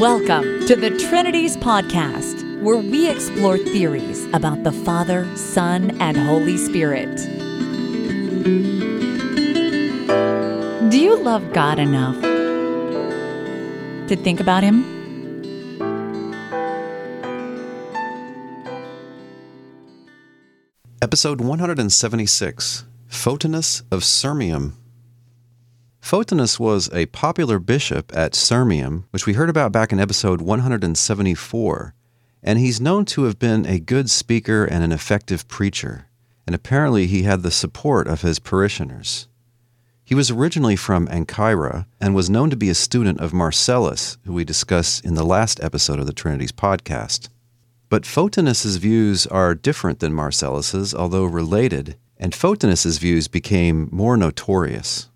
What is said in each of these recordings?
Welcome to the Trinities Podcast, where we explore theories about the Father, Son, and Holy Spirit. Do you love God enough to think about Him? Episode 176 Photinus of Sirmium. Photinus was a popular bishop at Sirmium, which we heard about back in episode 174, and he's known to have been a good speaker and an effective preacher, and apparently he had the support of his parishioners. He was originally from Ancyra and was known to be a student of Marcellus, who we discussed in the last episode of the Trinities podcast. But Photinus's views are different than Marcellus's, although related, and Photinus's views became more notorious.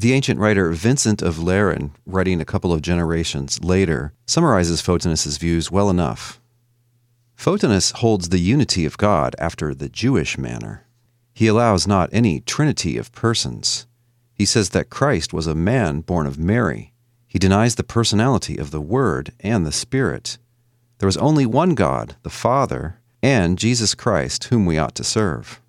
The ancient writer Vincent of Lerins, writing a couple of generations later, summarizes Photinus's views well enough. Photinus holds the unity of God after the Jewish manner. He allows not any trinity of persons. He says that Christ was a man born of Mary. He denies the personality of the Word and the Spirit. There was only one God, the Father, and Jesus Christ, whom we ought to serve.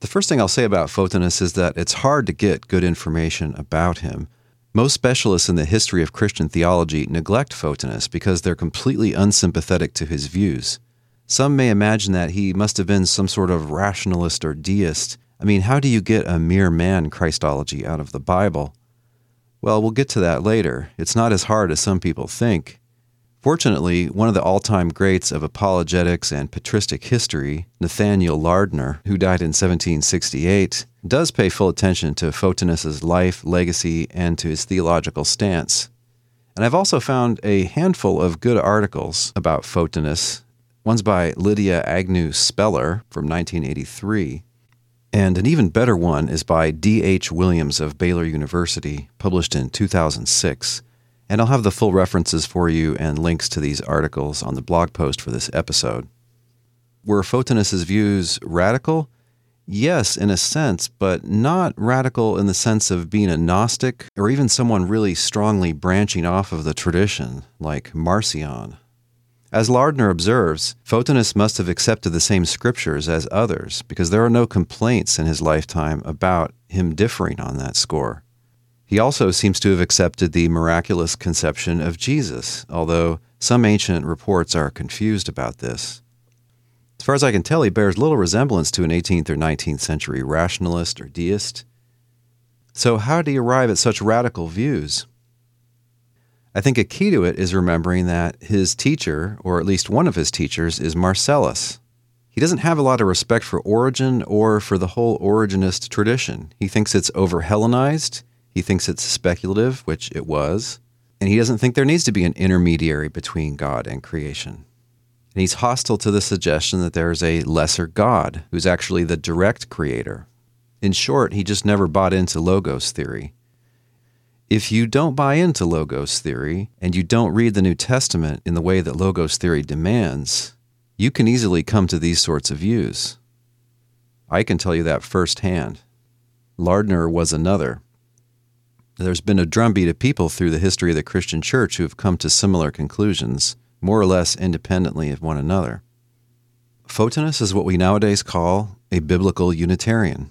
The first thing I'll say about Photinus is that it's hard to get good information about him. Most specialists in the history of Christian theology neglect Photinus because they're completely unsympathetic to his views. Some may imagine that he must have been some sort of rationalist or deist. I mean, how do you get a mere man Christology out of the Bible? Well, we'll get to that later. It's not as hard as some people think. Fortunately, one of the all time greats of apologetics and patristic history, Nathaniel Lardner, who died in 1768, does pay full attention to Photinus's life, legacy, and to his theological stance. And I've also found a handful of good articles about Photinus. One's by Lydia Agnew Speller from 1983, and an even better one is by D.H. Williams of Baylor University, published in 2006. And I'll have the full references for you and links to these articles on the blog post for this episode. Were Photinus's views radical? Yes, in a sense, but not radical in the sense of being a Gnostic or even someone really strongly branching off of the tradition, like Marcion. As Lardner observes, Photinus must have accepted the same scriptures as others because there are no complaints in his lifetime about him differing on that score. He also seems to have accepted the miraculous conception of Jesus, although some ancient reports are confused about this. As far as I can tell, he bears little resemblance to an 18th or 19th century rationalist or deist. So, how did he arrive at such radical views? I think a key to it is remembering that his teacher, or at least one of his teachers, is Marcellus. He doesn't have a lot of respect for Origen or for the whole Origenist tradition. He thinks it's over Hellenized he thinks it's speculative, which it was, and he doesn't think there needs to be an intermediary between God and creation. And he's hostile to the suggestion that there is a lesser God who's actually the direct creator. In short, he just never bought into Logos theory. If you don't buy into Logos theory and you don't read the New Testament in the way that Logos theory demands, you can easily come to these sorts of views. I can tell you that firsthand. Lardner was another. There's been a drumbeat of people through the history of the Christian church who have come to similar conclusions, more or less independently of one another. Photinus is what we nowadays call a biblical Unitarian.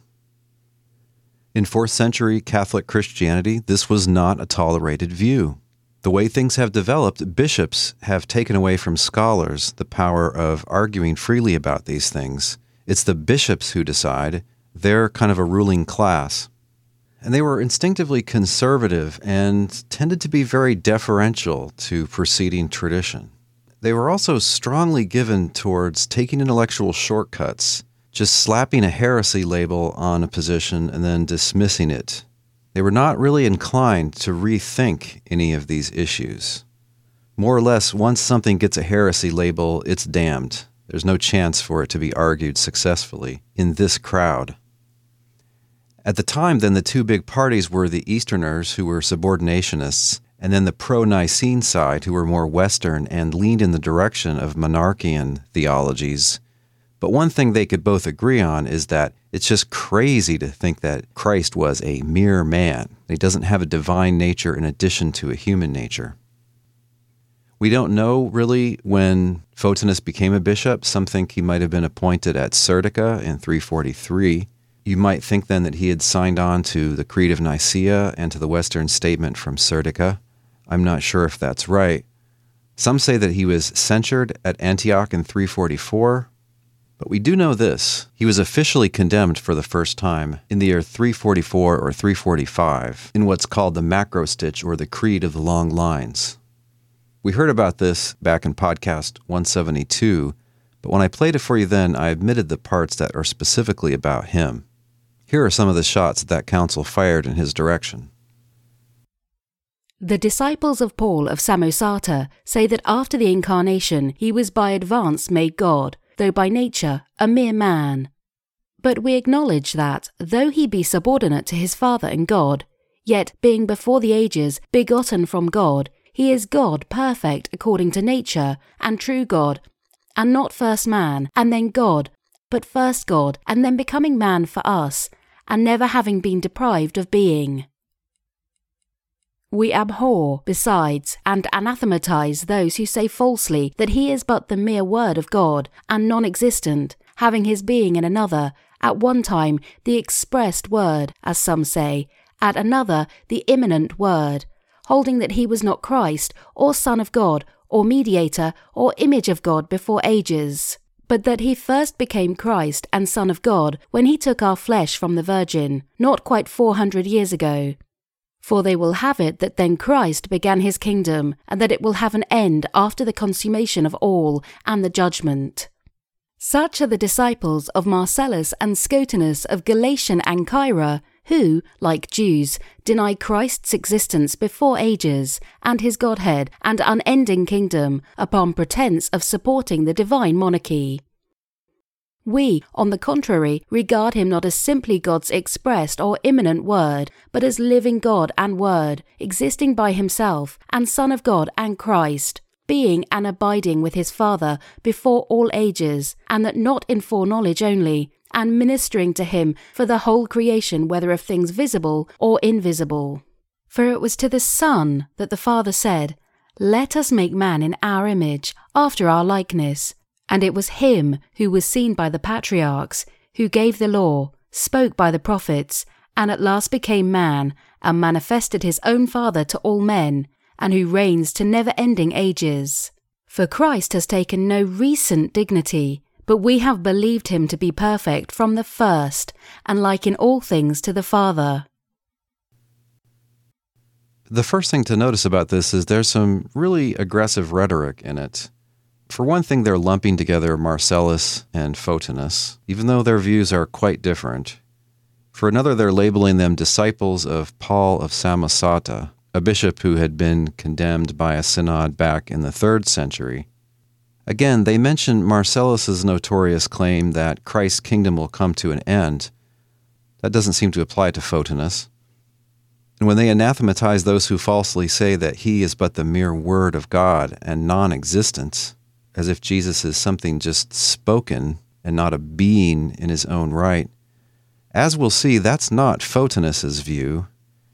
In 4th century Catholic Christianity, this was not a tolerated view. The way things have developed, bishops have taken away from scholars the power of arguing freely about these things. It's the bishops who decide. They're kind of a ruling class and they were instinctively conservative and tended to be very deferential to preceding tradition. They were also strongly given towards taking intellectual shortcuts, just slapping a heresy label on a position and then dismissing it. They were not really inclined to rethink any of these issues. More or less, once something gets a heresy label, it's damned. There's no chance for it to be argued successfully in this crowd. At the time, then, the two big parties were the Easterners, who were subordinationists, and then the pro Nicene side, who were more Western and leaned in the direction of monarchian theologies. But one thing they could both agree on is that it's just crazy to think that Christ was a mere man. He doesn't have a divine nature in addition to a human nature. We don't know really when Photinus became a bishop. Some think he might have been appointed at Serdica in 343. You might think then that he had signed on to the Creed of Nicaea and to the Western Statement from Serdica. I'm not sure if that's right. Some say that he was censured at Antioch in 344, but we do know this. He was officially condemned for the first time in the year 344 or 345 in what's called the Macrostich or the Creed of the Long Lines. We heard about this back in podcast 172, but when I played it for you then, I omitted the parts that are specifically about him. Here are some of the shots that council fired in his direction. The disciples of Paul of Samosata say that after the incarnation he was by advance made God, though by nature a mere man. But we acknowledge that, though he be subordinate to his Father and God, yet being before the ages begotten from God, he is God perfect according to nature, and true God, and not first man, and then God, but first God, and then becoming man for us, and never having been deprived of being. We abhor, besides, and anathematize those who say falsely that he is but the mere word of God, and non existent, having his being in another, at one time the expressed word, as some say, at another the immanent word, holding that he was not Christ, or Son of God, or mediator, or image of God before ages, but that he first became Christ and Son of God when he took our flesh from the Virgin, not quite four hundred years ago. For they will have it that then Christ began his kingdom, and that it will have an end after the consummation of all and the judgment. Such are the disciples of Marcellus and Scotinus of Galatian Ancyra, who, like Jews, deny Christ's existence before ages, and his Godhead and unending kingdom, upon pretence of supporting the divine monarchy. We, on the contrary, regard him not as simply God's expressed or immanent word, but as living God and word, existing by himself, and Son of God and Christ, being and abiding with his Father before all ages, and that not in foreknowledge only, and ministering to him for the whole creation, whether of things visible or invisible. For it was to the Son that the Father said, Let us make man in our image, after our likeness and it was him who was seen by the patriarchs, who gave the law, spoke by the prophets, and at last became man, and manifested his own Father to all men, and who reigns to never ending ages. For Christ has taken no recent dignity, but we have believed him to be perfect from the first, and like in all things to the Father. The first thing to notice about this is there's some really aggressive rhetoric in it. For one thing, they're lumping together Marcellus and Photinus, even though their views are quite different. For another, they're labeling them disciples of Paul of Samosata, a bishop who had been condemned by a synod back in the third century. Again, they mention Marcellus's notorious claim that Christ's kingdom will come to an end. That doesn't seem to apply to Photinus. And when they anathematize those who falsely say that he is but the mere word of God and non existent, as if Jesus is something just spoken and not a being in his own right. As we'll see, that's not Photinus's view.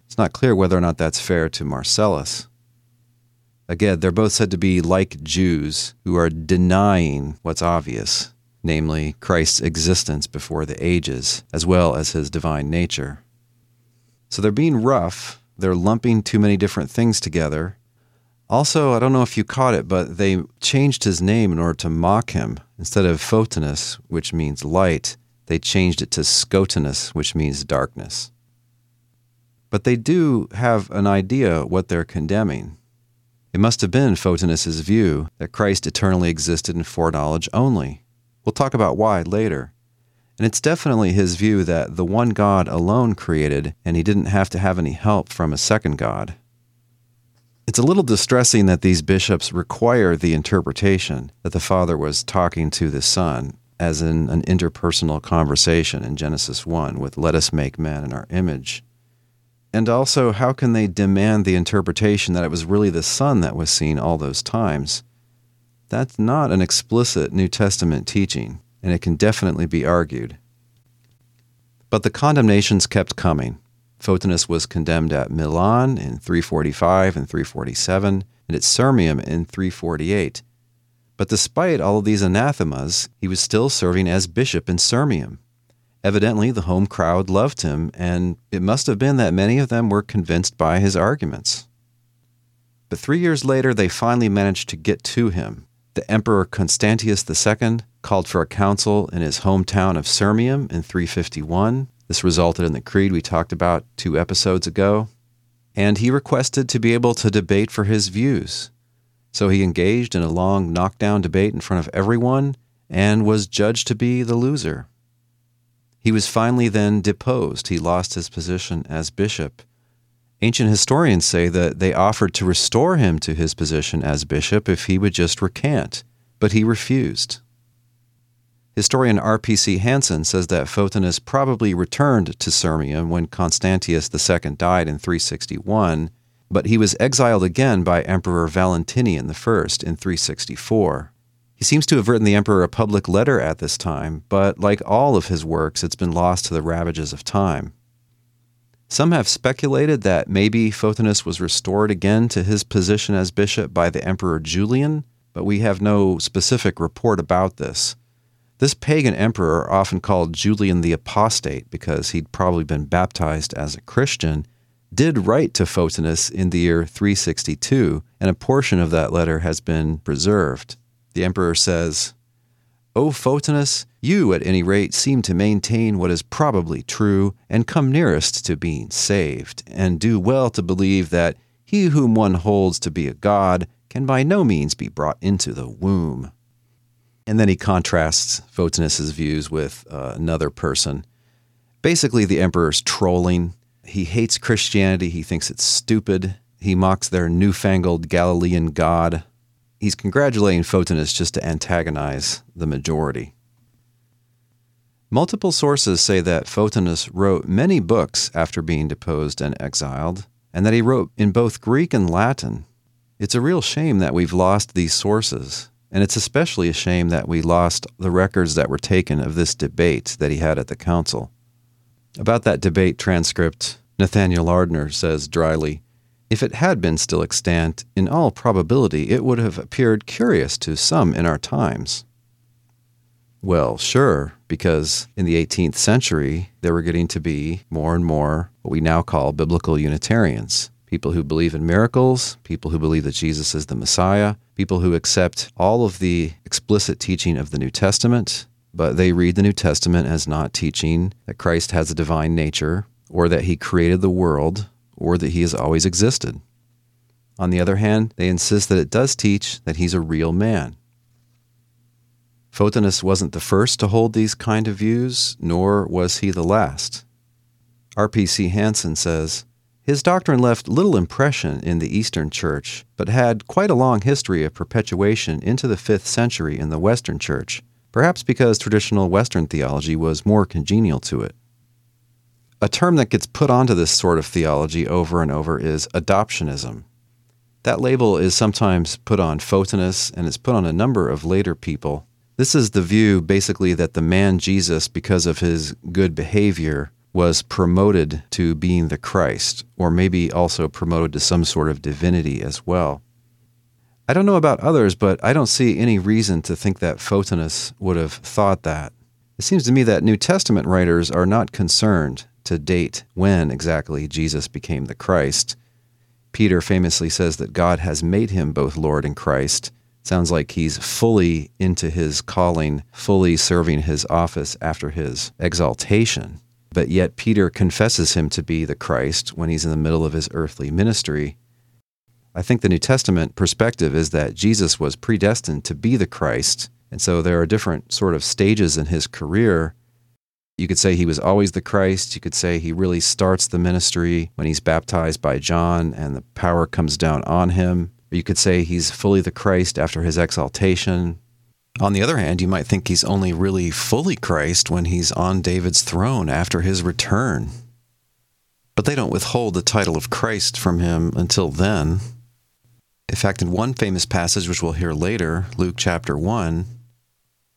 It's not clear whether or not that's fair to Marcellus. Again, they're both said to be like Jews who are denying what's obvious, namely Christ's existence before the ages, as well as his divine nature. So they're being rough, they're lumping too many different things together, also, I don't know if you caught it, but they changed his name in order to mock him. Instead of Photinus, which means light, they changed it to Scotinus, which means darkness. But they do have an idea what they're condemning. It must have been Photinus's view that Christ eternally existed in foreknowledge only. We'll talk about why later. And it's definitely his view that the one God alone created, and he didn't have to have any help from a second God. It's a little distressing that these bishops require the interpretation that the Father was talking to the Son, as in an interpersonal conversation in Genesis 1 with, Let us make man in our image. And also, how can they demand the interpretation that it was really the Son that was seen all those times? That's not an explicit New Testament teaching, and it can definitely be argued. But the condemnations kept coming. Photinus was condemned at Milan in 345 and 347, and at Sirmium in 348. But despite all of these anathemas, he was still serving as bishop in Sirmium. Evidently, the home crowd loved him, and it must have been that many of them were convinced by his arguments. But three years later, they finally managed to get to him. The Emperor Constantius II called for a council in his hometown of Sirmium in 351. This resulted in the creed we talked about two episodes ago. And he requested to be able to debate for his views. So he engaged in a long knockdown debate in front of everyone and was judged to be the loser. He was finally then deposed. He lost his position as bishop. Ancient historians say that they offered to restore him to his position as bishop if he would just recant, but he refused. Historian R.P.C. Hanson says that Photinus probably returned to Sirmium when Constantius II died in 361, but he was exiled again by Emperor Valentinian I in 364. He seems to have written the emperor a public letter at this time, but like all of his works, it's been lost to the ravages of time. Some have speculated that maybe Photinus was restored again to his position as bishop by the Emperor Julian, but we have no specific report about this. This pagan emperor, often called Julian the Apostate because he'd probably been baptized as a Christian, did write to Photinus in the year 362, and a portion of that letter has been preserved. The emperor says, O Photinus, you at any rate seem to maintain what is probably true, and come nearest to being saved, and do well to believe that he whom one holds to be a god can by no means be brought into the womb. And then he contrasts Photinus's views with uh, another person. Basically, the emperor's trolling. He hates Christianity. He thinks it's stupid. He mocks their newfangled Galilean god he's congratulating Photinus just to antagonize the majority. Multiple sources say that Photinus wrote many books after being deposed and exiled, and that he wrote in both Greek and Latin. It's a real shame that we've lost these sources, and it's especially a shame that we lost the records that were taken of this debate that he had at the council. About that debate transcript, Nathaniel Lardner says dryly if it had been still extant, in all probability it would have appeared curious to some in our times. Well, sure, because in the 18th century, there were getting to be more and more what we now call biblical Unitarians people who believe in miracles, people who believe that Jesus is the Messiah, people who accept all of the explicit teaching of the New Testament, but they read the New Testament as not teaching that Christ has a divine nature or that he created the world or that he has always existed. On the other hand, they insist that it does teach that he's a real man. Photinus wasn't the first to hold these kind of views, nor was he the last. R.P.C. Hanson says, his doctrine left little impression in the Eastern Church, but had quite a long history of perpetuation into the 5th century in the Western Church, perhaps because traditional Western theology was more congenial to it. A term that gets put onto this sort of theology over and over is adoptionism. That label is sometimes put on Photinus and is put on a number of later people. This is the view basically that the man Jesus, because of his good behavior, was promoted to being the Christ, or maybe also promoted to some sort of divinity as well. I don't know about others, but I don't see any reason to think that Photinus would have thought that. It seems to me that New Testament writers are not concerned to date when exactly Jesus became the Christ. Peter famously says that God has made him both Lord and Christ. Sounds like he's fully into his calling, fully serving his office after his exaltation. But yet, Peter confesses him to be the Christ when he's in the middle of his earthly ministry. I think the New Testament perspective is that Jesus was predestined to be the Christ. And so there are different sort of stages in his career you could say he was always the Christ. You could say he really starts the ministry when he's baptized by John and the power comes down on him. Or you could say he's fully the Christ after his exaltation. On the other hand, you might think he's only really fully Christ when he's on David's throne after his return. But they don't withhold the title of Christ from him until then. In fact, in one famous passage, which we'll hear later, Luke chapter 1,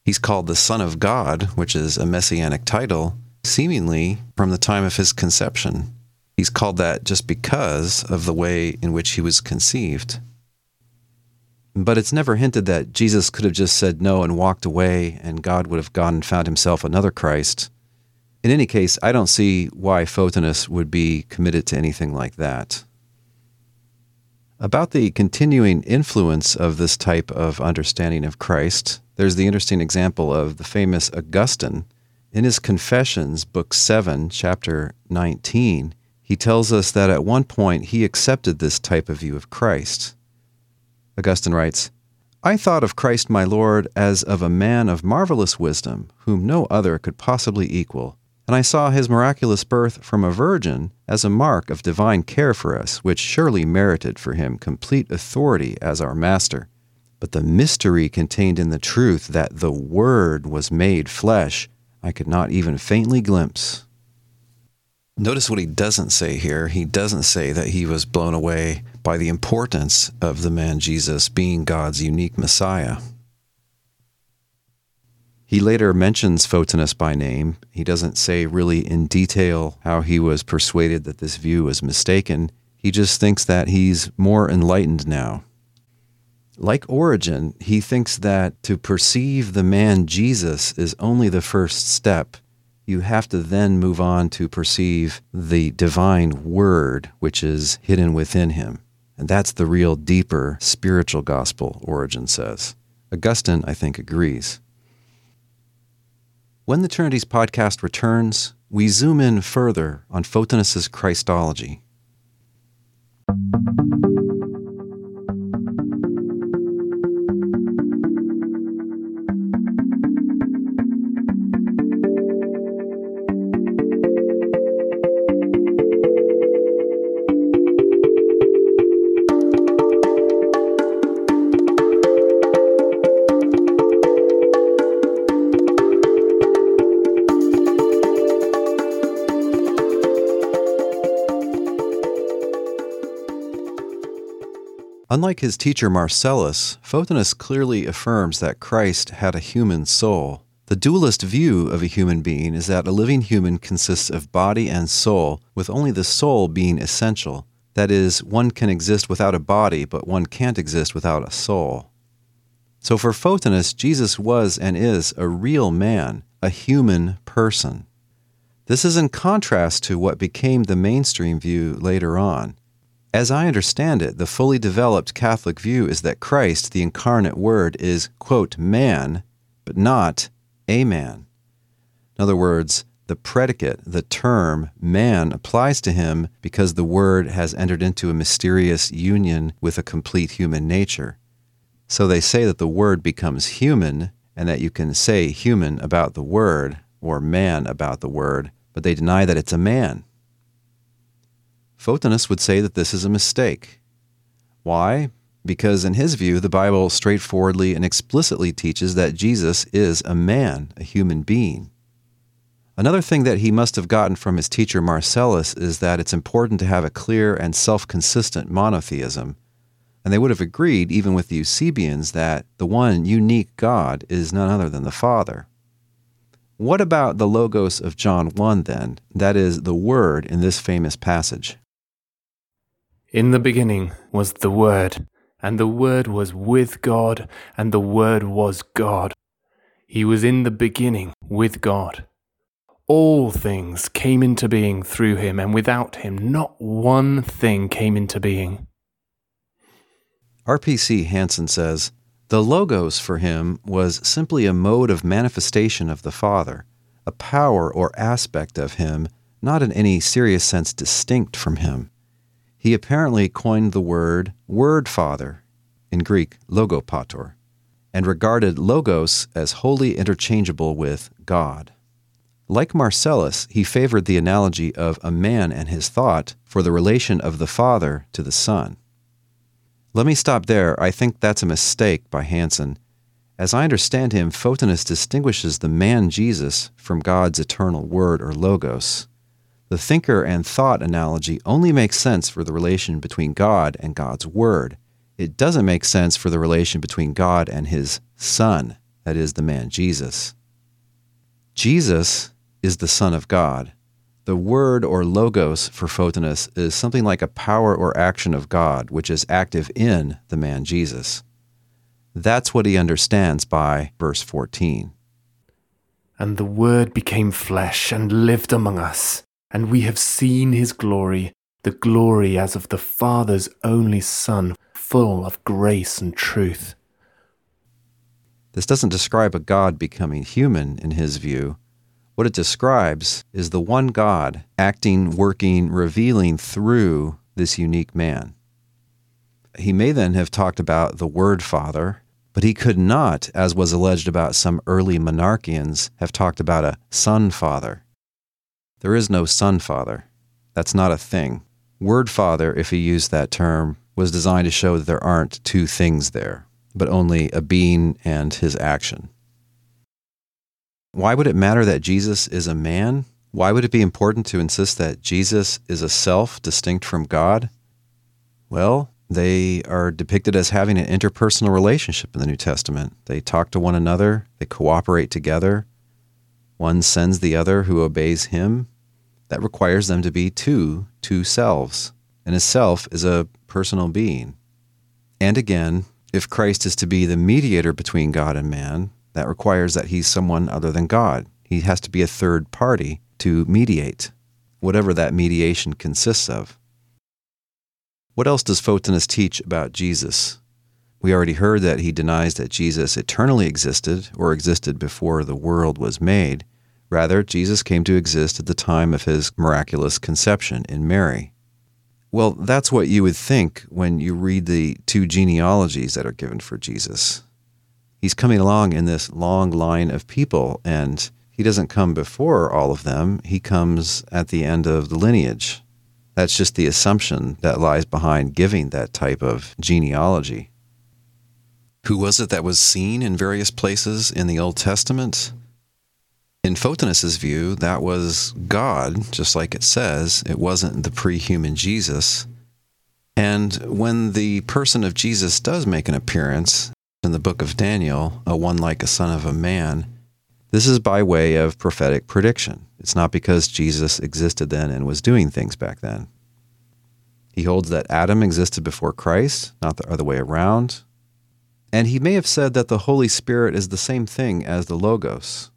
He's called the Son of God, which is a messianic title, seemingly from the time of his conception. He's called that just because of the way in which he was conceived. But it's never hinted that Jesus could have just said no and walked away and God would have gone and found himself another Christ. In any case, I don't see why Photinus would be committed to anything like that. About the continuing influence of this type of understanding of Christ, there's the interesting example of the famous Augustine. In his Confessions, Book 7, Chapter 19, he tells us that at one point he accepted this type of view of Christ. Augustine writes, I thought of Christ my Lord as of a man of marvelous wisdom, whom no other could possibly equal, and I saw his miraculous birth from a virgin as a mark of divine care for us, which surely merited for him complete authority as our master. But the mystery contained in the truth that the Word was made flesh, I could not even faintly glimpse. Notice what he doesn't say here. He doesn't say that he was blown away by the importance of the man Jesus being God's unique Messiah. He later mentions Photinus by name. He doesn't say really in detail how he was persuaded that this view was mistaken. He just thinks that he's more enlightened now. Like Origen, he thinks that to perceive the man Jesus is only the first step you have to then move on to perceive the divine word which is hidden within him. And that's the real deeper spiritual gospel, Origen says. Augustine, I think, agrees. When the Trinities podcast returns, we zoom in further on Photinus's Christology. Unlike his teacher Marcellus, Photinus clearly affirms that Christ had a human soul. The dualist view of a human being is that a living human consists of body and soul, with only the soul being essential. That is, one can exist without a body, but one can't exist without a soul. So for Photinus, Jesus was and is a real man, a human person. This is in contrast to what became the mainstream view later on. As I understand it, the fully developed Catholic view is that Christ, the incarnate Word, is, quote, man, but not a man. In other words, the predicate, the term man, applies to him because the Word has entered into a mysterious union with a complete human nature. So they say that the Word becomes human, and that you can say human about the Word, or man about the Word, but they deny that it's a man. Photinus would say that this is a mistake. Why? Because in his view, the Bible straightforwardly and explicitly teaches that Jesus is a man, a human being. Another thing that he must have gotten from his teacher Marcellus is that it's important to have a clear and self consistent monotheism. And they would have agreed, even with the Eusebians, that the one unique God is none other than the Father. What about the Logos of John 1 then? That is, the Word in this famous passage. In the beginning was the Word, and the Word was with God, and the Word was God. He was in the beginning with God. All things came into being through him, and without him, not one thing came into being. R.P.C. Hanson says The Logos for him was simply a mode of manifestation of the Father, a power or aspect of him, not in any serious sense distinct from him. He apparently coined the word word father, in Greek, logopator, and regarded logos as wholly interchangeable with God. Like Marcellus, he favored the analogy of a man and his thought for the relation of the Father to the Son. Let me stop there. I think that's a mistake by Hanson. As I understand him, Photinus distinguishes the man Jesus from God's eternal Word or Logos. The thinker and thought analogy only makes sense for the relation between God and God's Word. It doesn't make sense for the relation between God and His Son, that is, the man Jesus. Jesus is the Son of God. The word or logos for Photinus is something like a power or action of God, which is active in the man Jesus. That's what he understands by verse 14. And the Word became flesh and lived among us, and we have seen his glory, the glory as of the Father's only Son, full of grace and truth. This doesn't describe a God becoming human in his view. What it describes is the one God acting, working, revealing through this unique man. He may then have talked about the Word Father but he could not, as was alleged about some early monarchians, have talked about a son father. There is no son father. That's not a thing. Word father, if he used that term, was designed to show that there aren't two things there, but only a being and his action. Why would it matter that Jesus is a man? Why would it be important to insist that Jesus is a self distinct from God? Well, they are depicted as having an interpersonal relationship in the New Testament. They talk to one another, they cooperate together. One sends the other who obeys him. That requires them to be two, two selves. And a self is a personal being. And again, if Christ is to be the mediator between God and man, that requires that he's someone other than God. He has to be a third party to mediate, whatever that mediation consists of. What else does Photinus teach about Jesus? We already heard that he denies that Jesus eternally existed or existed before the world was made. Rather, Jesus came to exist at the time of his miraculous conception in Mary. Well, that's what you would think when you read the two genealogies that are given for Jesus. He's coming along in this long line of people, and he doesn't come before all of them, he comes at the end of the lineage. That's just the assumption that lies behind giving that type of genealogy. Who was it that was seen in various places in the Old Testament? In Photinus's view, that was God, just like it says. It wasn't the pre human Jesus. And when the person of Jesus does make an appearance in the book of Daniel, a one like a son of a man, this is by way of prophetic prediction. It's not because Jesus existed then and was doing things back then. He holds that Adam existed before Christ, not the other way around. And he may have said that the Holy Spirit is the same thing as the Logos.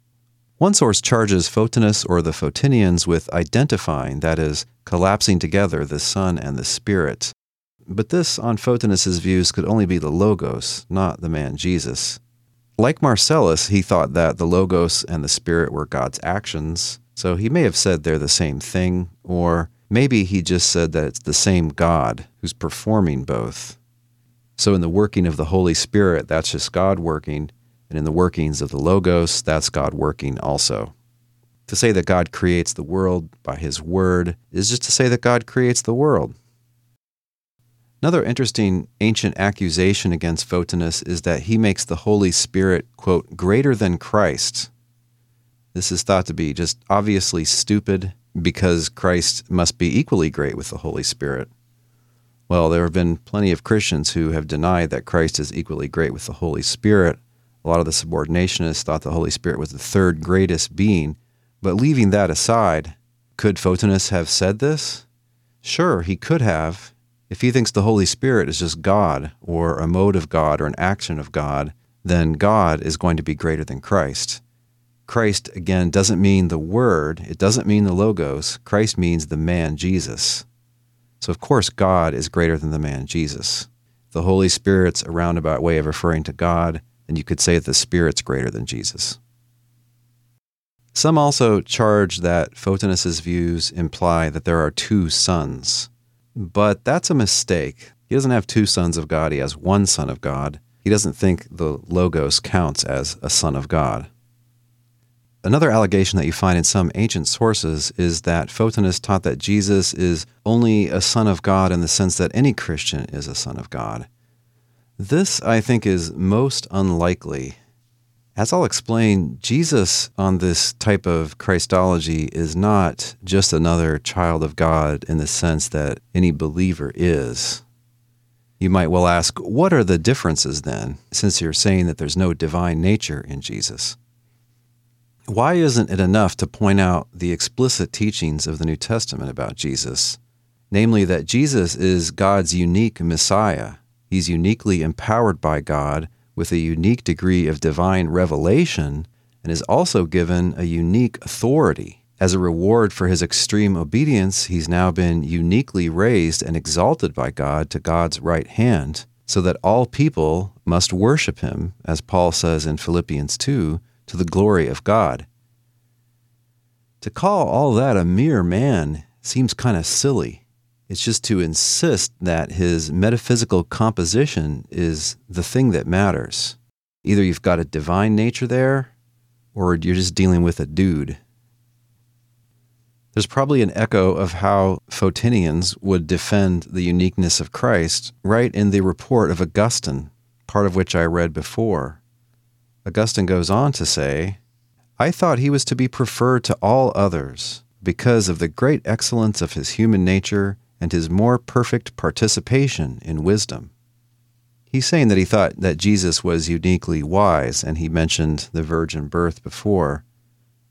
One source charges Photinus or the Photinians with identifying, that is, collapsing together the Son and the Spirit. But this, on Photinus's views, could only be the Logos, not the man Jesus. Like Marcellus, he thought that the Logos and the Spirit were God's actions, so he may have said they're the same thing, or maybe he just said that it's the same God who's performing both. So, in the working of the Holy Spirit, that's just God working, and in the workings of the Logos, that's God working also. To say that God creates the world by his word is just to say that God creates the world. Another interesting ancient accusation against Photinus is that he makes the Holy Spirit, quote, greater than Christ. This is thought to be just obviously stupid because Christ must be equally great with the Holy Spirit. Well, there have been plenty of Christians who have denied that Christ is equally great with the Holy Spirit. A lot of the subordinationists thought the Holy Spirit was the third greatest being. But leaving that aside, could Photinus have said this? Sure, he could have, if he thinks the Holy Spirit is just God or a mode of God or an action of God, then God is going to be greater than Christ. Christ, again, doesn't mean the Word, it doesn't mean the Logos. Christ means the man Jesus. So, of course, God is greater than the man Jesus. The Holy Spirit's a roundabout way of referring to God, and you could say that the Spirit's greater than Jesus. Some also charge that Photinus's views imply that there are two sons. But that's a mistake. He doesn't have two sons of God, he has one son of God. He doesn't think the Logos counts as a son of God. Another allegation that you find in some ancient sources is that Photinus taught that Jesus is only a son of God in the sense that any Christian is a son of God. This, I think, is most unlikely as I'll explain, Jesus on this type of Christology is not just another child of God in the sense that any believer is. You might well ask, what are the differences then, since you're saying that there's no divine nature in Jesus? Why isn't it enough to point out the explicit teachings of the New Testament about Jesus? Namely, that Jesus is God's unique Messiah. He's uniquely empowered by God with a unique degree of divine revelation and is also given a unique authority. As a reward for his extreme obedience, he's now been uniquely raised and exalted by God to God's right hand, so that all people must worship him, as Paul says in Philippians 2, to the glory of God. To call all that a mere man seems kind of silly. It's just to insist that his metaphysical composition is the thing that matters. Either you've got a divine nature there, or you're just dealing with a dude. There's probably an echo of how Photinians would defend the uniqueness of Christ right in the report of Augustine, part of which I read before. Augustine goes on to say, I thought he was to be preferred to all others because of the great excellence of his human nature and his more perfect participation in wisdom. He's saying that he thought that Jesus was uniquely wise, and he mentioned the virgin birth before.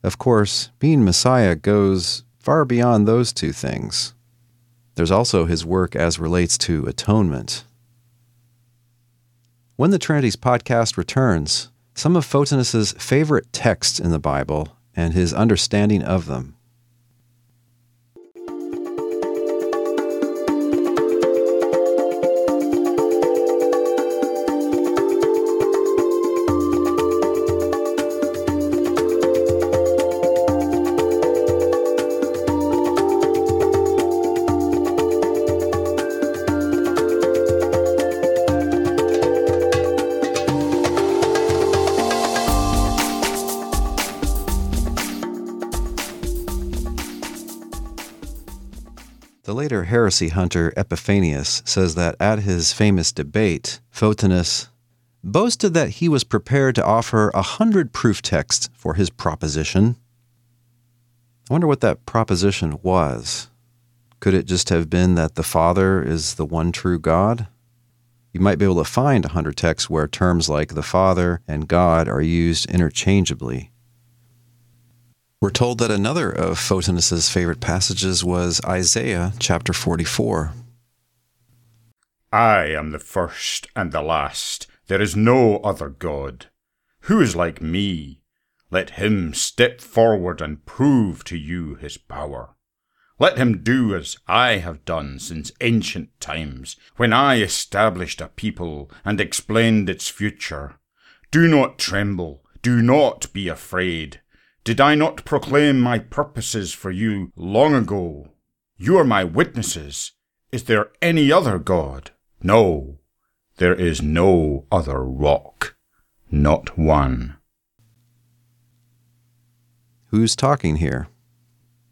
Of course, being Messiah goes far beyond those two things. There's also his work as relates to atonement. When the Trinities podcast returns, some of Photinus's favorite texts in the Bible and his understanding of them. Heresy hunter Epiphanius says that at his famous debate, Photinus boasted that he was prepared to offer a hundred proof texts for his proposition. I wonder what that proposition was. Could it just have been that the Father is the one true God? You might be able to find a hundred texts where terms like the Father and God are used interchangeably. We're told that another of Photinus's favorite passages was Isaiah chapter 44. I am the first and the last. There is no other God. Who is like me? Let him step forward and prove to you his power. Let him do as I have done since ancient times, when I established a people and explained its future. Do not tremble, do not be afraid. Did I not proclaim my purposes for you long ago? You are my witnesses. Is there any other God? No, there is no other rock, not one. Who's talking here?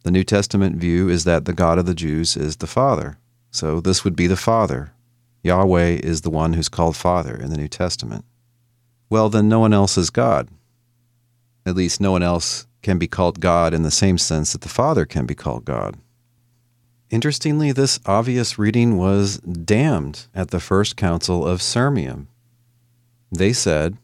The New Testament view is that the God of the Jews is the Father. So this would be the Father. Yahweh is the one who's called Father in the New Testament. Well, then no one else is God. At least no one else can be called God in the same sense that the Father can be called God. Interestingly, this obvious reading was damned at the First Council of Sirmium. They said,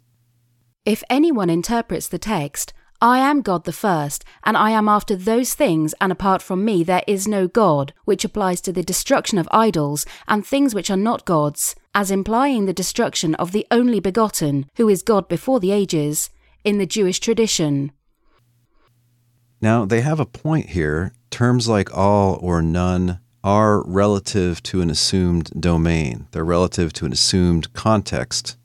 If anyone interprets the text, I am God the first, and I am after those things, and apart from me there is no God, which applies to the destruction of idols and things which are not gods, as implying the destruction of the only begotten, who is God before the ages, in the Jewish tradition. Now, they have a point here. Terms like all or none are relative to an assumed domain, they're relative to an assumed context.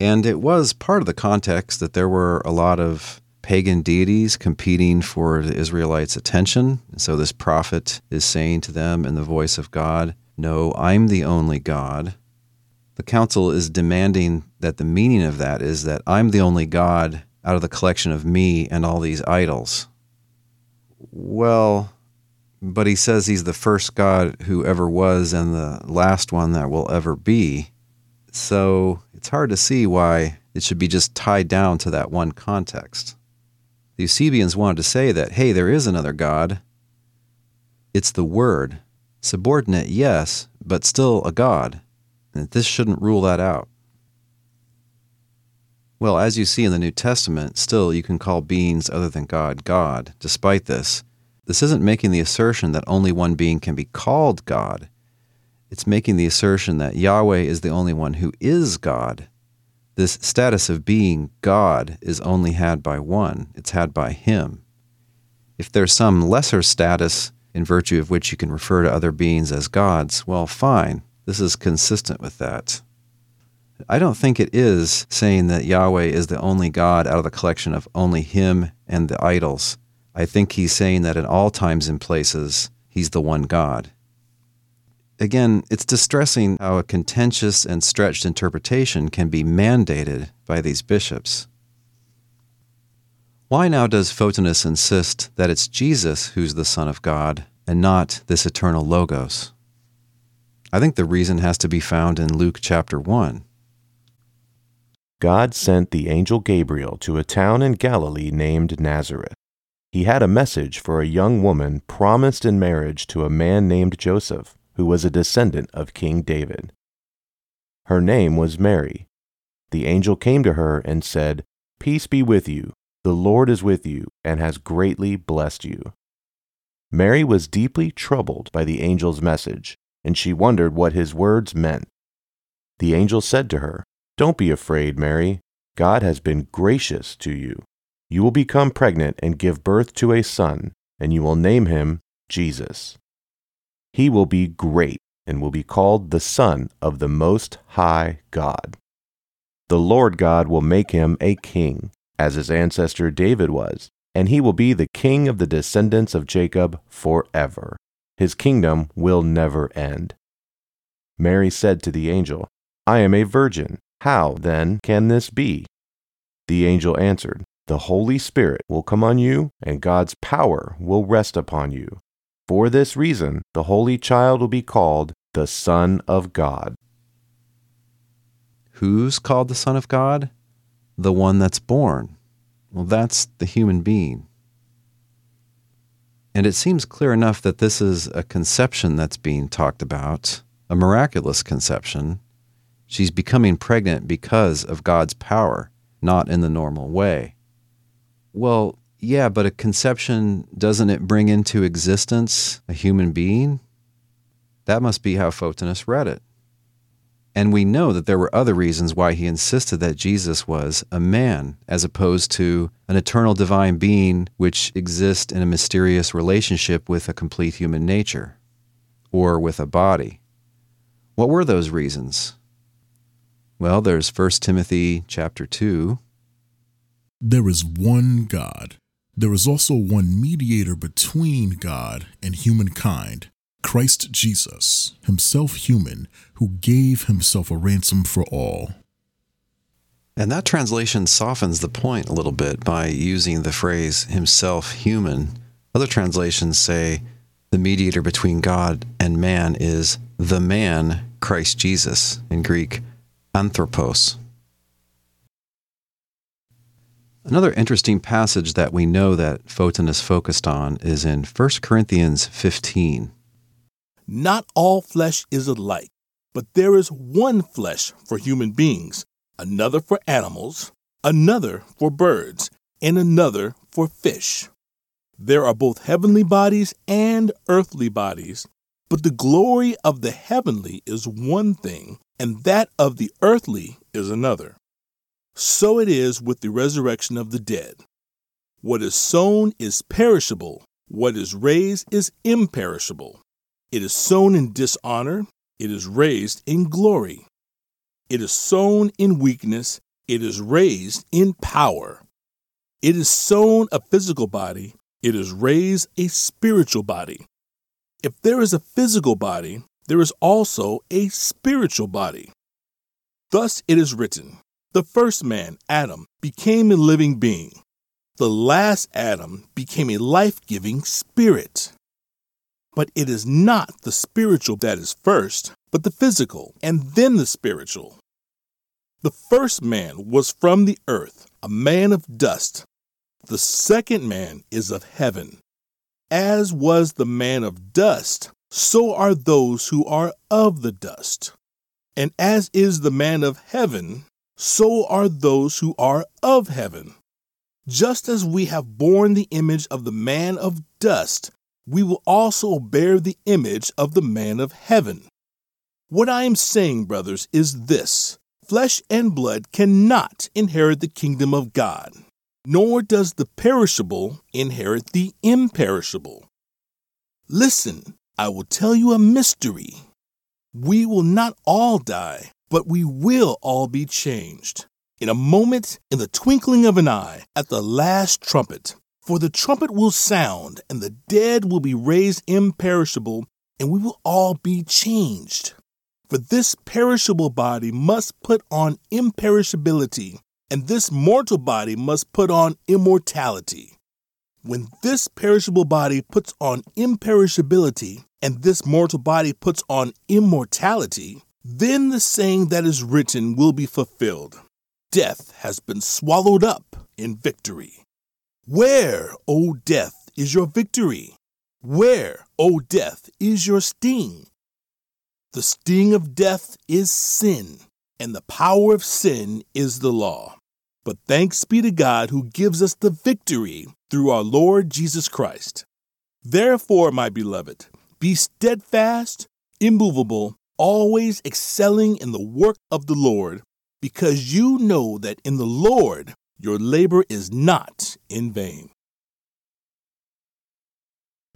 And it was part of the context that there were a lot of pagan deities competing for the Israelites' attention. So this prophet is saying to them in the voice of God, No, I'm the only God. The council is demanding that the meaning of that is that I'm the only God out of the collection of me and all these idols. Well, but he says he's the first God who ever was and the last one that will ever be. So it's hard to see why it should be just tied down to that one context. The Eusebians wanted to say that, hey, there is another God. It's the Word. Subordinate, yes, but still a God. This shouldn't rule that out. Well, as you see in the New Testament, still you can call beings other than God God. Despite this, this isn't making the assertion that only one being can be called God. It's making the assertion that Yahweh is the only one who is God. This status of being God is only had by one, it's had by Him. If there's some lesser status in virtue of which you can refer to other beings as gods, well, fine. This is consistent with that. I don't think it is saying that Yahweh is the only God out of the collection of only Him and the idols. I think he's saying that in all times and places, He's the one God. Again, it's distressing how a contentious and stretched interpretation can be mandated by these bishops. Why now does Photinus insist that it's Jesus who's the Son of God and not this eternal Logos? I think the reason has to be found in Luke chapter 1. God sent the angel Gabriel to a town in Galilee named Nazareth. He had a message for a young woman promised in marriage to a man named Joseph, who was a descendant of King David. Her name was Mary. The angel came to her and said, Peace be with you. The Lord is with you and has greatly blessed you. Mary was deeply troubled by the angel's message, and she wondered what his words meant. The angel said to her, don't be afraid, Mary. God has been gracious to you. You will become pregnant and give birth to a son, and you will name him Jesus. He will be great and will be called the Son of the Most High God. The Lord God will make him a king, as his ancestor David was, and he will be the king of the descendants of Jacob forever. His kingdom will never end. Mary said to the angel, I am a virgin. How, then, can this be? The angel answered, The Holy Spirit will come on you, and God's power will rest upon you. For this reason, the Holy Child will be called the Son of God. Who's called the Son of God? The one that's born. Well, that's the human being. And it seems clear enough that this is a conception that's being talked about, a miraculous conception, She's becoming pregnant because of God's power, not in the normal way. Well, yeah, but a conception, doesn't it bring into existence a human being? That must be how Photinus read it. And we know that there were other reasons why he insisted that Jesus was a man, as opposed to an eternal divine being which exists in a mysterious relationship with a complete human nature, or with a body. What were those reasons? Well, there's 1 Timothy chapter 2. There is one God. There is also one mediator between God and humankind, Christ Jesus, himself human, who gave himself a ransom for all. And that translation softens the point a little bit by using the phrase himself human. Other translations say the mediator between God and man is the man, Christ Jesus, in Greek, anthropos. Another interesting passage that we know that Photinus focused on is in 1 Corinthians 15. Not all flesh is alike, but there is one flesh for human beings, another for animals, another for birds, and another for fish. There are both heavenly bodies and earthly bodies, but the glory of the heavenly is one thing, and that of the earthly is another. So it is with the resurrection of the dead. What is sown is perishable, what is raised is imperishable. It is sown in dishonor, it is raised in glory. It is sown in weakness, it is raised in power. It is sown a physical body, it is raised a spiritual body. If there is a physical body, there is also a spiritual body. Thus it is written The first man, Adam, became a living being. The last Adam became a life giving spirit. But it is not the spiritual that is first, but the physical, and then the spiritual. The first man was from the earth, a man of dust. The second man is of heaven. As was the man of dust, so are those who are of the dust. And as is the man of heaven, so are those who are of heaven. Just as we have borne the image of the man of dust, we will also bear the image of the man of heaven. What I am saying, brothers, is this flesh and blood cannot inherit the kingdom of God, nor does the perishable inherit the imperishable. Listen, I will tell you a mystery. We will not all die, but we will all be changed. In a moment, in the twinkling of an eye, at the last trumpet. For the trumpet will sound, and the dead will be raised imperishable, and we will all be changed. For this perishable body must put on imperishability, and this mortal body must put on immortality. When this perishable body puts on imperishability, and this mortal body puts on immortality, then the saying that is written will be fulfilled Death has been swallowed up in victory. Where, O death, is your victory? Where, O death, is your sting? The sting of death is sin, and the power of sin is the law. But thanks be to God who gives us the victory through our Lord Jesus Christ. Therefore, my beloved, be steadfast, immovable, always excelling in the work of the Lord, because you know that in the Lord your labor is not in vain.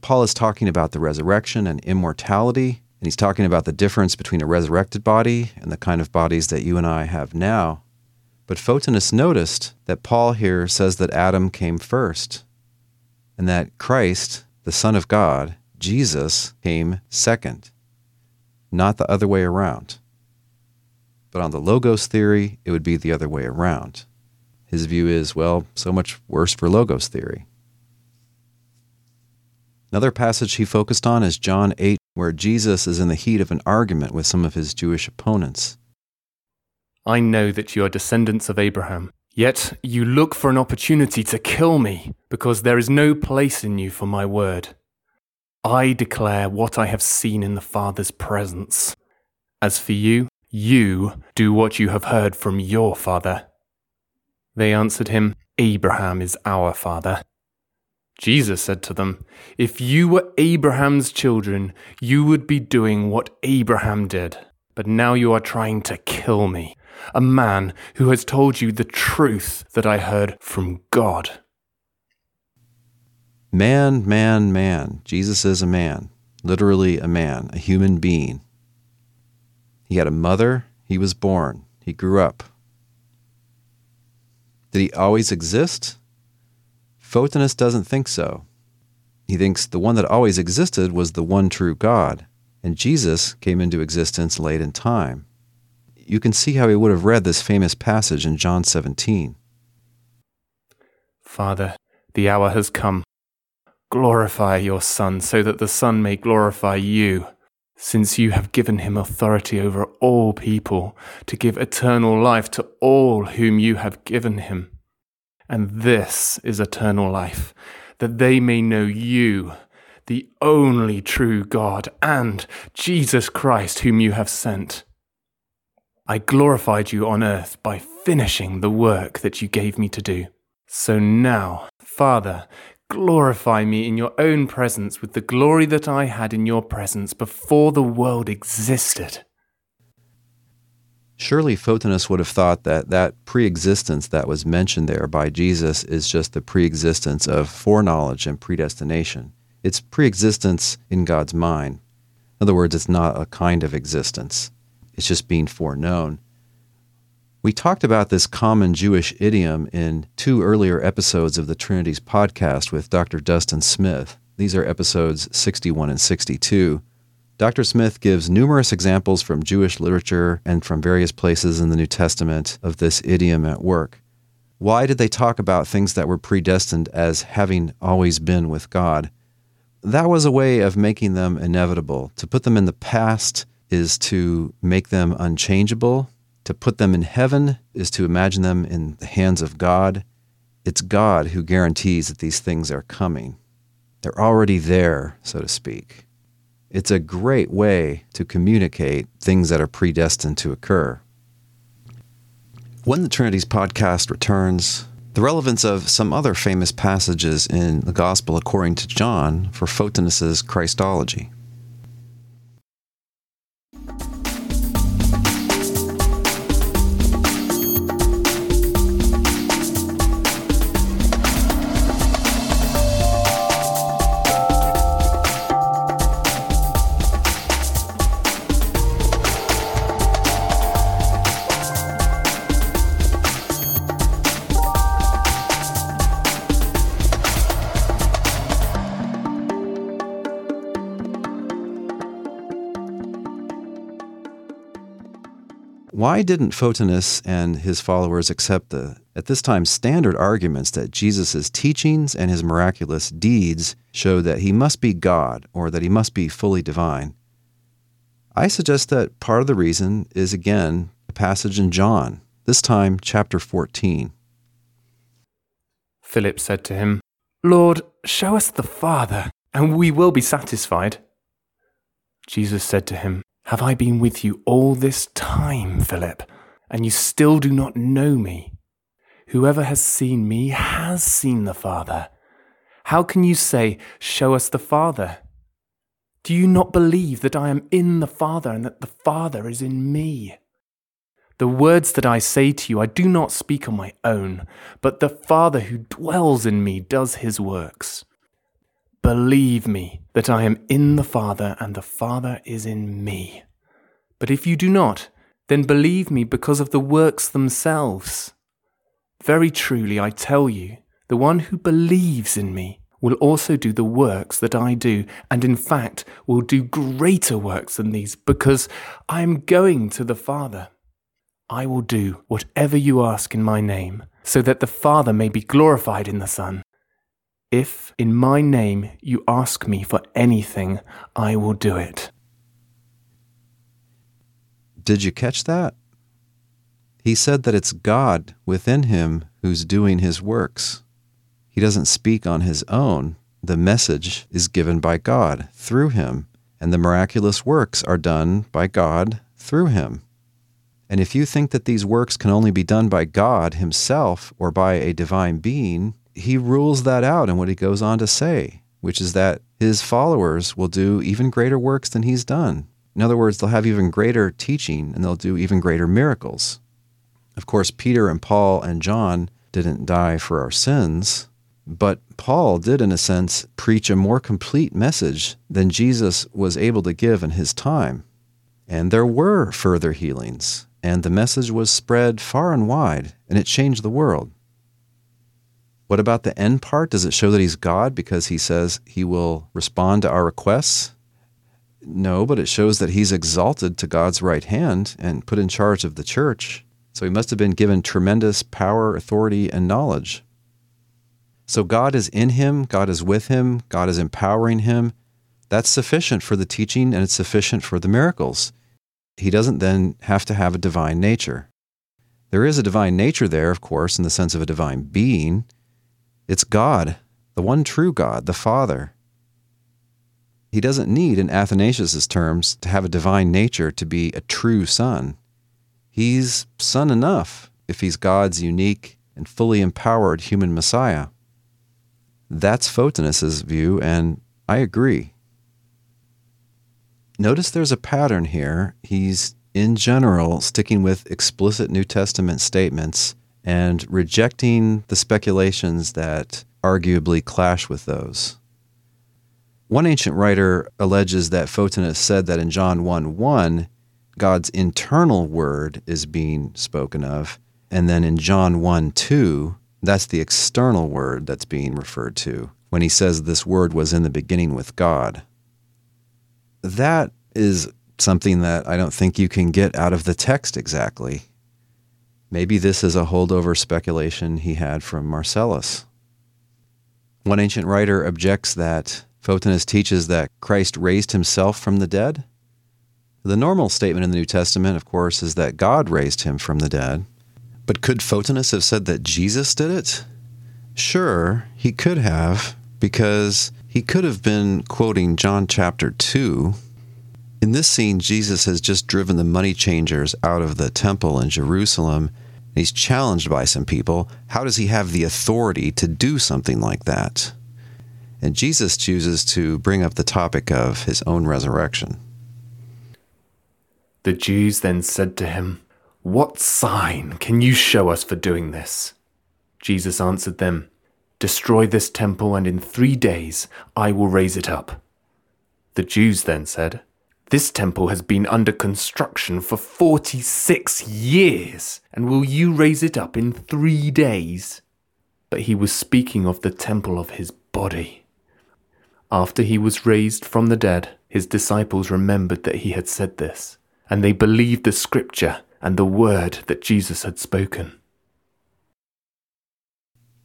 Paul is talking about the resurrection and immortality and he's talking about the difference between a resurrected body and the kind of bodies that you and I have now. But Photinus noticed that Paul here says that Adam came first, and that Christ, the Son of God, Jesus, came second, not the other way around. But on the Logos theory, it would be the other way around. His view is, well, so much worse for Logos theory. Another passage he focused on is John 8, where Jesus is in the heat of an argument with some of his Jewish opponents. I know that you are descendants of Abraham, yet you look for an opportunity to kill me, because there is no place in you for my word. I declare what I have seen in the Father's presence. As for you, you do what you have heard from your father. They answered him, Abraham is our father. Jesus said to them, If you were Abraham's children, you would be doing what Abraham did. But now you are trying to kill me, a man who has told you the truth that I heard from God. Man, man, man. Jesus is a man, literally a man, a human being. He had a mother, he was born, he grew up. Did he always exist? Photinus doesn't think so. He thinks the one that always existed was the one true God, and Jesus came into existence late in time. You can see how he would have read this famous passage in John 17. Father, the hour has come. Glorify your Son, so that the Son may glorify you, since you have given him authority over all people, to give eternal life to all whom you have given him. And this is eternal life, that they may know you, the only true God, and Jesus Christ, whom you have sent. I glorified you on earth by finishing the work that you gave me to do. So now, Father, glorify me in your own presence with the glory that I had in your presence before the world existed. Surely Photinus would have thought that that pre-existence that was mentioned there by Jesus is just the pre-existence of foreknowledge and predestination. It's pre-existence in God's mind. In other words, it's not a kind of existence. It's just being foreknown. We talked about this common Jewish idiom in two earlier episodes of the Trinities podcast with Dr. Dustin Smith. These are episodes 61 and 62. Dr. Smith gives numerous examples from Jewish literature and from various places in the New Testament of this idiom at work. Why did they talk about things that were predestined as having always been with God? That was a way of making them inevitable. To put them in the past is to make them unchangeable. To put them in heaven is to imagine them in the hands of God. It's God who guarantees that these things are coming. They're already there, so to speak. It's a great way to communicate things that are predestined to occur. When the Trinities podcast returns, the relevance of some other famous passages in the Gospel according to John for Photinus's Christology. Why didn't Photinus and his followers accept the, at this time, standard arguments that Jesus' teachings and his miraculous deeds show that he must be God or that he must be fully divine? I suggest that part of the reason is, again, a passage in John, this time chapter 14. Philip said to him, Lord, show us the Father, and we will be satisfied. Jesus said to him, have I been with you all this time, Philip, and you still do not know me? Whoever has seen me has seen the Father. How can you say, Show us the Father? Do you not believe that I am in the Father and that the Father is in me? The words that I say to you I do not speak on my own, but the Father who dwells in me does his works. Believe me that I am in the Father and the Father is in me. But if you do not, then believe me because of the works themselves. Very truly I tell you, the one who believes in me will also do the works that I do, and in fact will do greater works than these, because I am going to the Father. I will do whatever you ask in my name, so that the Father may be glorified in the Son. If in my name you ask me for anything, I will do it. Did you catch that? He said that it's God within him who's doing his works. He doesn't speak on his own. The message is given by God through him, and the miraculous works are done by God through him. And if you think that these works can only be done by God himself or by a divine being, he rules that out in what he goes on to say, which is that his followers will do even greater works than he's done. In other words, they'll have even greater teaching and they'll do even greater miracles. Of course, Peter and Paul and John didn't die for our sins, but Paul did, in a sense, preach a more complete message than Jesus was able to give in his time. And there were further healings, and the message was spread far and wide, and it changed the world. What about the end part? Does it show that he's God because he says he will respond to our requests? No, but it shows that he's exalted to God's right hand and put in charge of the church. So he must have been given tremendous power, authority, and knowledge. So God is in him, God is with him, God is empowering him. That's sufficient for the teaching and it's sufficient for the miracles. He doesn't then have to have a divine nature. There is a divine nature there, of course, in the sense of a divine being, it's God, the one true God, the Father. He doesn't need, in Athanasius' terms, to have a divine nature to be a true son. He's son enough if he's God's unique and fully empowered human Messiah. That's Photinus's view, and I agree. Notice there's a pattern here. He's, in general, sticking with explicit New Testament statements and rejecting the speculations that arguably clash with those. One ancient writer alleges that Photinus said that in John 1 1, God's internal word is being spoken of, and then in John 1 2, that's the external word that's being referred to when he says this word was in the beginning with God. That is something that I don't think you can get out of the text exactly. Maybe this is a holdover speculation he had from Marcellus. One ancient writer objects that Photinus teaches that Christ raised himself from the dead. The normal statement in the New Testament, of course, is that God raised him from the dead. But could Photinus have said that Jesus did it? Sure, he could have, because he could have been quoting John chapter 2 in this scene, Jesus has just driven the money changers out of the temple in Jerusalem. He's challenged by some people. How does he have the authority to do something like that? And Jesus chooses to bring up the topic of his own resurrection. The Jews then said to him, What sign can you show us for doing this? Jesus answered them, Destroy this temple, and in three days I will raise it up. The Jews then said, This temple has been under construction for 46 years, and will you raise it up in three days? But he was speaking of the temple of his body. After he was raised from the dead, his disciples remembered that he had said this, and they believed the scripture and the word that Jesus had spoken.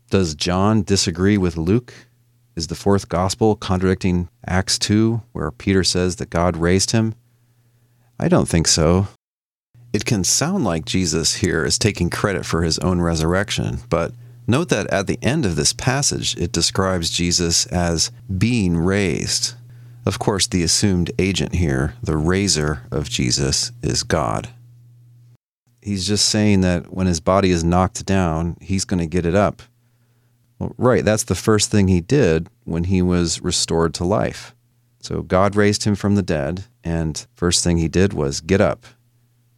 Does John disagree with Luke? Is the fourth gospel contradicting Acts 2, where Peter says that God raised him? I don't think so. It can sound like Jesus here is taking credit for his own resurrection, but note that at the end of this passage, it describes Jesus as being raised. Of course, the assumed agent here, the raiser of Jesus, is God. He's just saying that when his body is knocked down, he's going to get it up. Well, right, that's the first thing he did when he was restored to life. So God raised him from the dead, and first thing he did was get up.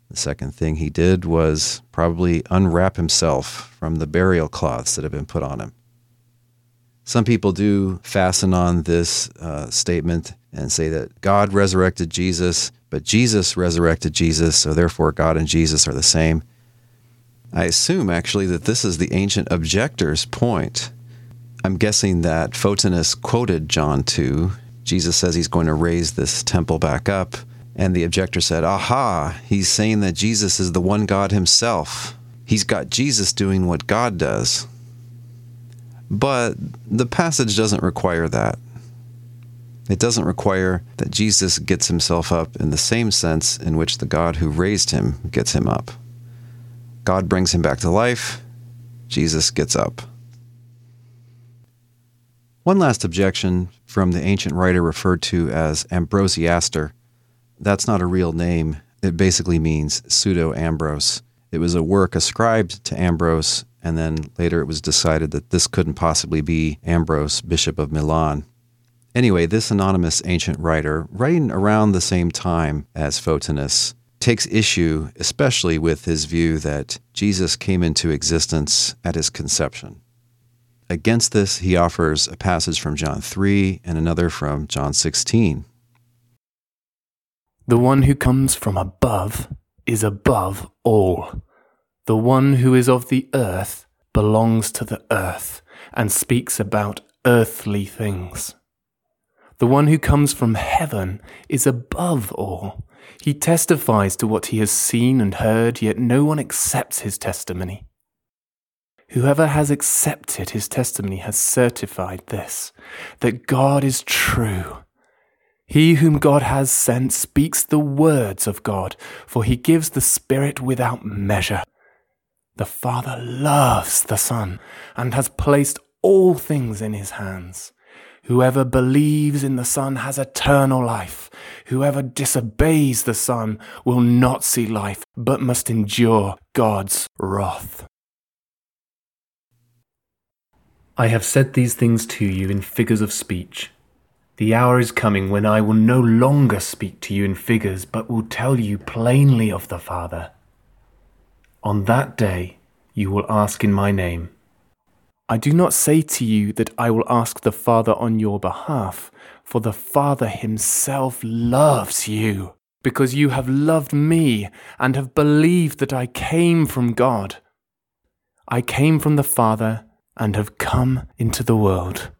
The second thing he did was probably unwrap himself from the burial cloths that had been put on him. Some people do fasten on this uh, statement and say that God resurrected Jesus, but Jesus resurrected Jesus, so therefore God and Jesus are the same. I assume actually that this is the ancient objector's point. I'm guessing that Photinus quoted John 2. Jesus says he's going to raise this temple back up. And the objector said, Aha, he's saying that Jesus is the one God himself. He's got Jesus doing what God does. But the passage doesn't require that. It doesn't require that Jesus gets himself up in the same sense in which the God who raised him gets him up. God brings him back to life, Jesus gets up. One last objection from the ancient writer referred to as Ambrosiaster. That's not a real name. It basically means pseudo Ambrose. It was a work ascribed to Ambrose, and then later it was decided that this couldn't possibly be Ambrose, Bishop of Milan. Anyway, this anonymous ancient writer, writing around the same time as Photinus, takes issue especially with his view that Jesus came into existence at his conception. Against this, he offers a passage from John 3 and another from John 16. The one who comes from above is above all. The one who is of the earth belongs to the earth and speaks about earthly things. The one who comes from heaven is above all. He testifies to what he has seen and heard, yet no one accepts his testimony. Whoever has accepted his testimony has certified this that God is true. He whom God has sent speaks the words of God, for he gives the Spirit without measure. The Father loves the Son and has placed all things in his hands. Whoever believes in the Son has eternal life. Whoever disobeys the Son will not see life, but must endure God's wrath. I have said these things to you in figures of speech. The hour is coming when I will no longer speak to you in figures, but will tell you plainly of the Father. On that day you will ask in my name. I do not say to you that I will ask the Father on your behalf, for the Father himself loves you, because you have loved me and have believed that I came from God. I came from the Father and have come into the world.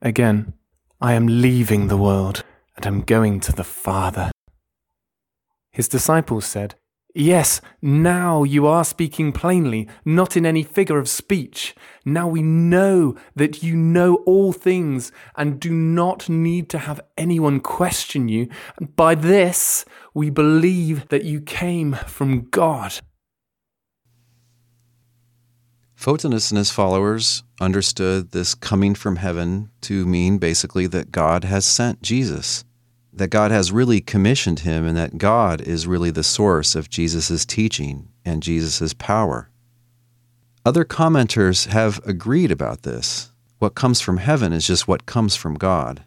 Again, I am leaving the world and am going to the Father. His disciples said, Yes, now you are speaking plainly, not in any figure of speech. Now we know that you know all things and do not need to have anyone question you. By this we believe that you came from God. Photinus and his followers understood this coming from heaven to mean basically that God has sent Jesus that God has really commissioned him and that God is really the source of Jesus' teaching and Jesus' power. Other commenters have agreed about this. What comes from heaven is just what comes from God.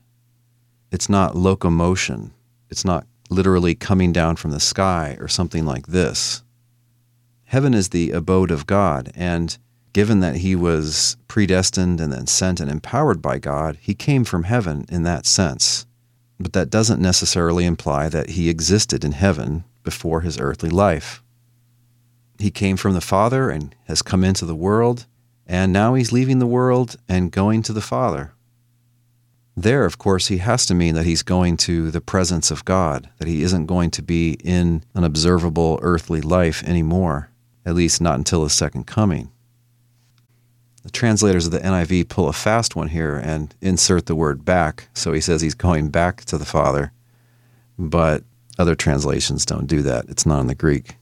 It's not locomotion. It's not literally coming down from the sky or something like this. Heaven is the abode of God, and given that he was predestined and then sent and empowered by God, he came from heaven in that sense. But that doesn't necessarily imply that he existed in heaven before his earthly life. He came from the Father and has come into the world, and now he's leaving the world and going to the Father. There, of course, he has to mean that he's going to the presence of God, that he isn't going to be in an observable earthly life anymore, at least not until his second coming. The translators of the NIV pull a fast one here and insert the word back. So he says he's going back to the Father. But other translations don't do that. It's not in the Greek.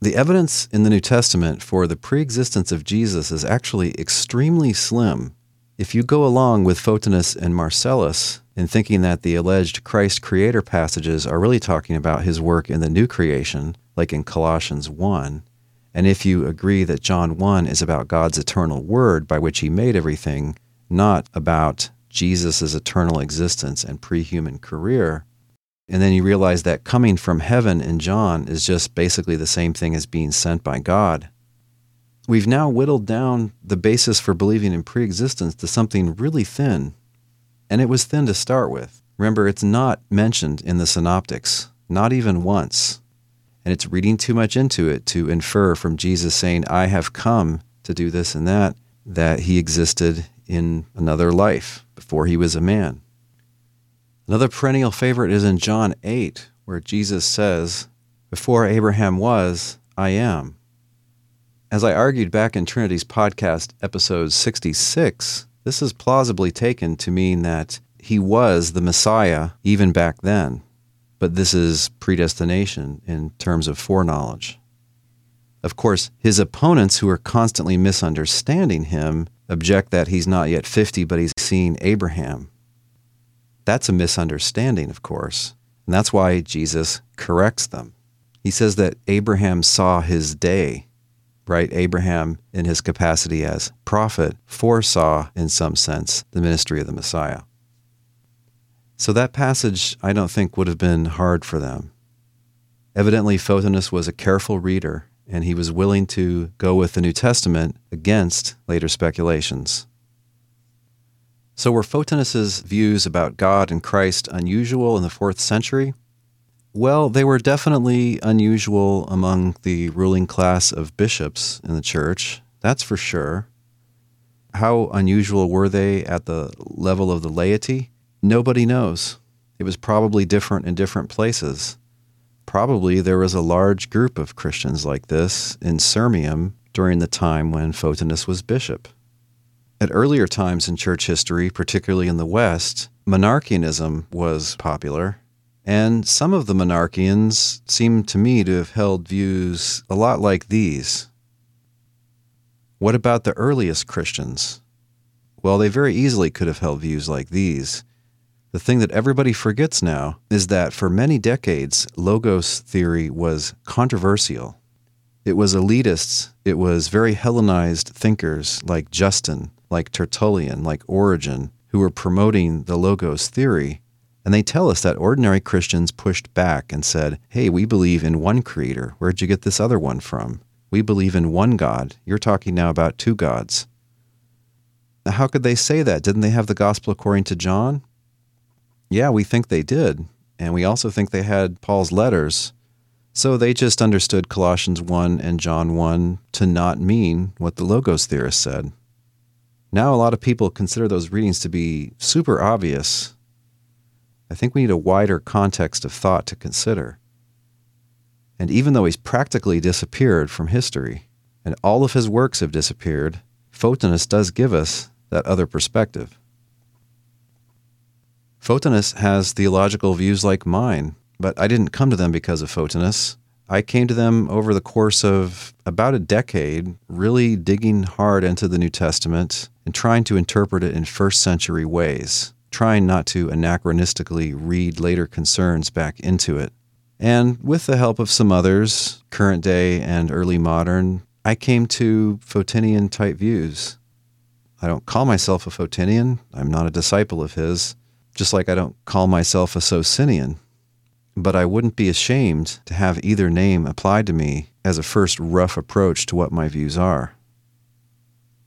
The evidence in the New Testament for the preexistence of Jesus is actually extremely slim. If you go along with Photinus and Marcellus in thinking that the alleged Christ creator passages are really talking about his work in the new creation, like in Colossians 1, and if you agree that John 1 is about God's eternal word by which he made everything, not about Jesus' eternal existence and pre human career, and then you realize that coming from heaven in John is just basically the same thing as being sent by God. We've now whittled down the basis for believing in preexistence to something really thin. And it was thin to start with. Remember, it's not mentioned in the synoptics, not even once. And it's reading too much into it to infer from Jesus saying, I have come to do this and that, that he existed in another life before he was a man. Another perennial favorite is in John 8, where Jesus says, Before Abraham was, I am. As I argued back in Trinities podcast, episode 66, this is plausibly taken to mean that he was the Messiah even back then but this is predestination in terms of foreknowledge. Of course, his opponents who are constantly misunderstanding him object that he's not yet 50, but he's seen Abraham. That's a misunderstanding, of course, and that's why Jesus corrects them. He says that Abraham saw his day, right? Abraham, in his capacity as prophet, foresaw, in some sense, the ministry of the Messiah. So that passage, I don't think, would have been hard for them. Evidently, Photinus was a careful reader, and he was willing to go with the New Testament against later speculations. So, were Photinus's views about God and Christ unusual in the fourth century? Well, they were definitely unusual among the ruling class of bishops in the church, that's for sure. How unusual were they at the level of the laity? Nobody knows. It was probably different in different places. Probably there was a large group of Christians like this in Sirmium during the time when Photinus was bishop. At earlier times in church history, particularly in the West, monarchianism was popular, and some of the monarchians seem to me to have held views a lot like these. What about the earliest Christians? Well, they very easily could have held views like these. The thing that everybody forgets now is that for many decades, logos theory was controversial. It was elitists, it was very Hellenized thinkers like Justin, like Tertullian, like Origen, who were promoting the logos theory. And they tell us that ordinary Christians pushed back and said, Hey, we believe in one creator. Where'd you get this other one from? We believe in one God. You're talking now about two gods. Now, how could they say that? Didn't they have the gospel according to John? Yeah, we think they did. And we also think they had Paul's letters. So they just understood Colossians 1 and John 1 to not mean what the Logos theorists said. Now, a lot of people consider those readings to be super obvious. I think we need a wider context of thought to consider. And even though he's practically disappeared from history, and all of his works have disappeared, Photinus does give us that other perspective. Photinus has theological views like mine, but I didn't come to them because of Photinus. I came to them over the course of about a decade, really digging hard into the New Testament and trying to interpret it in first century ways, trying not to anachronistically read later concerns back into it. And with the help of some others, current day and early modern, I came to Photinian type views. I don't call myself a Photinian. I'm not a disciple of his, just like I don't call myself a Socinian. But I wouldn't be ashamed to have either name applied to me as a first rough approach to what my views are.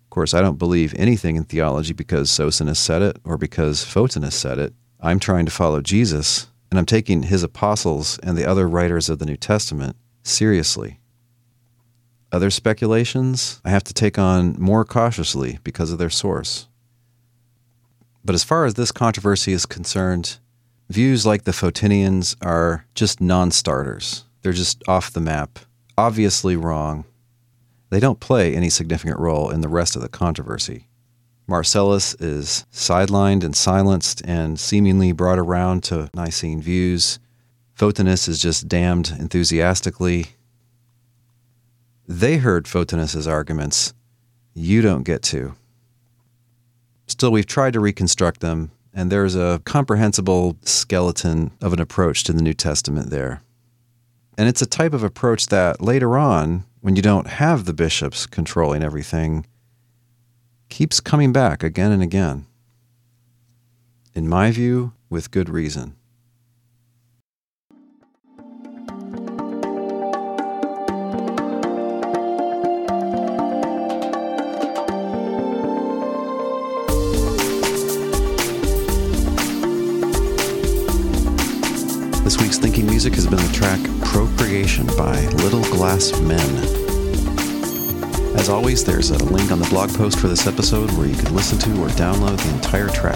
Of course, I don't believe anything in theology because Socinus said it or because Photinus said it. I'm trying to follow Jesus, and I'm taking his apostles and the other writers of the New Testament seriously. Other speculations I have to take on more cautiously because of their source. But as far as this controversy is concerned, views like the Photinians are just non starters. They're just off the map, obviously wrong. They don't play any significant role in the rest of the controversy. Marcellus is sidelined and silenced and seemingly brought around to Nicene views. Photinus is just damned enthusiastically. They heard Photinus's arguments. You don't get to. Still, we've tried to reconstruct them, and there's a comprehensible skeleton of an approach to the New Testament there. And it's a type of approach that later on, when you don't have the bishops controlling everything, keeps coming back again and again. In my view, with good reason. This week's thinking music has been the track Procreation by Little Glass Men. As always, there's a link on the blog post for this episode where you can listen to or download the entire track.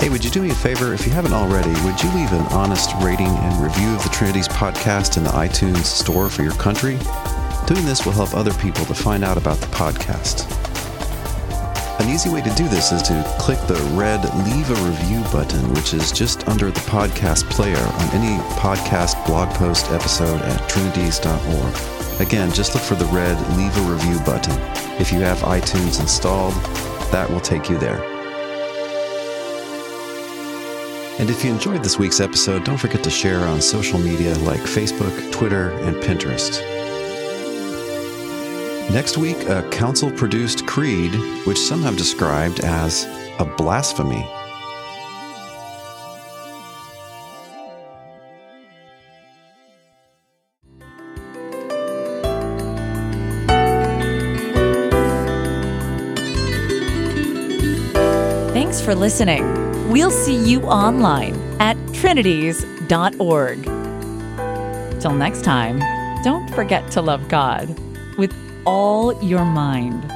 Hey, would you do me a favor? If you haven't already, would you leave an honest rating and review of the Trinities podcast in the iTunes store for your country? Doing this will help other people to find out about the podcast. An easy way to do this is to click the red Leave a Review button, which is just under the podcast player on any podcast blog post episode at trinities.org. Again, just look for the red Leave a Review button. If you have iTunes installed, that will take you there. And if you enjoyed this week's episode, don't forget to share on social media like Facebook, Twitter, and Pinterest. Next week, a council produced creed, which some have described as a blasphemy. Thanks for listening. We'll see you online at trinities.org. Till next time, don't forget to love God with all your mind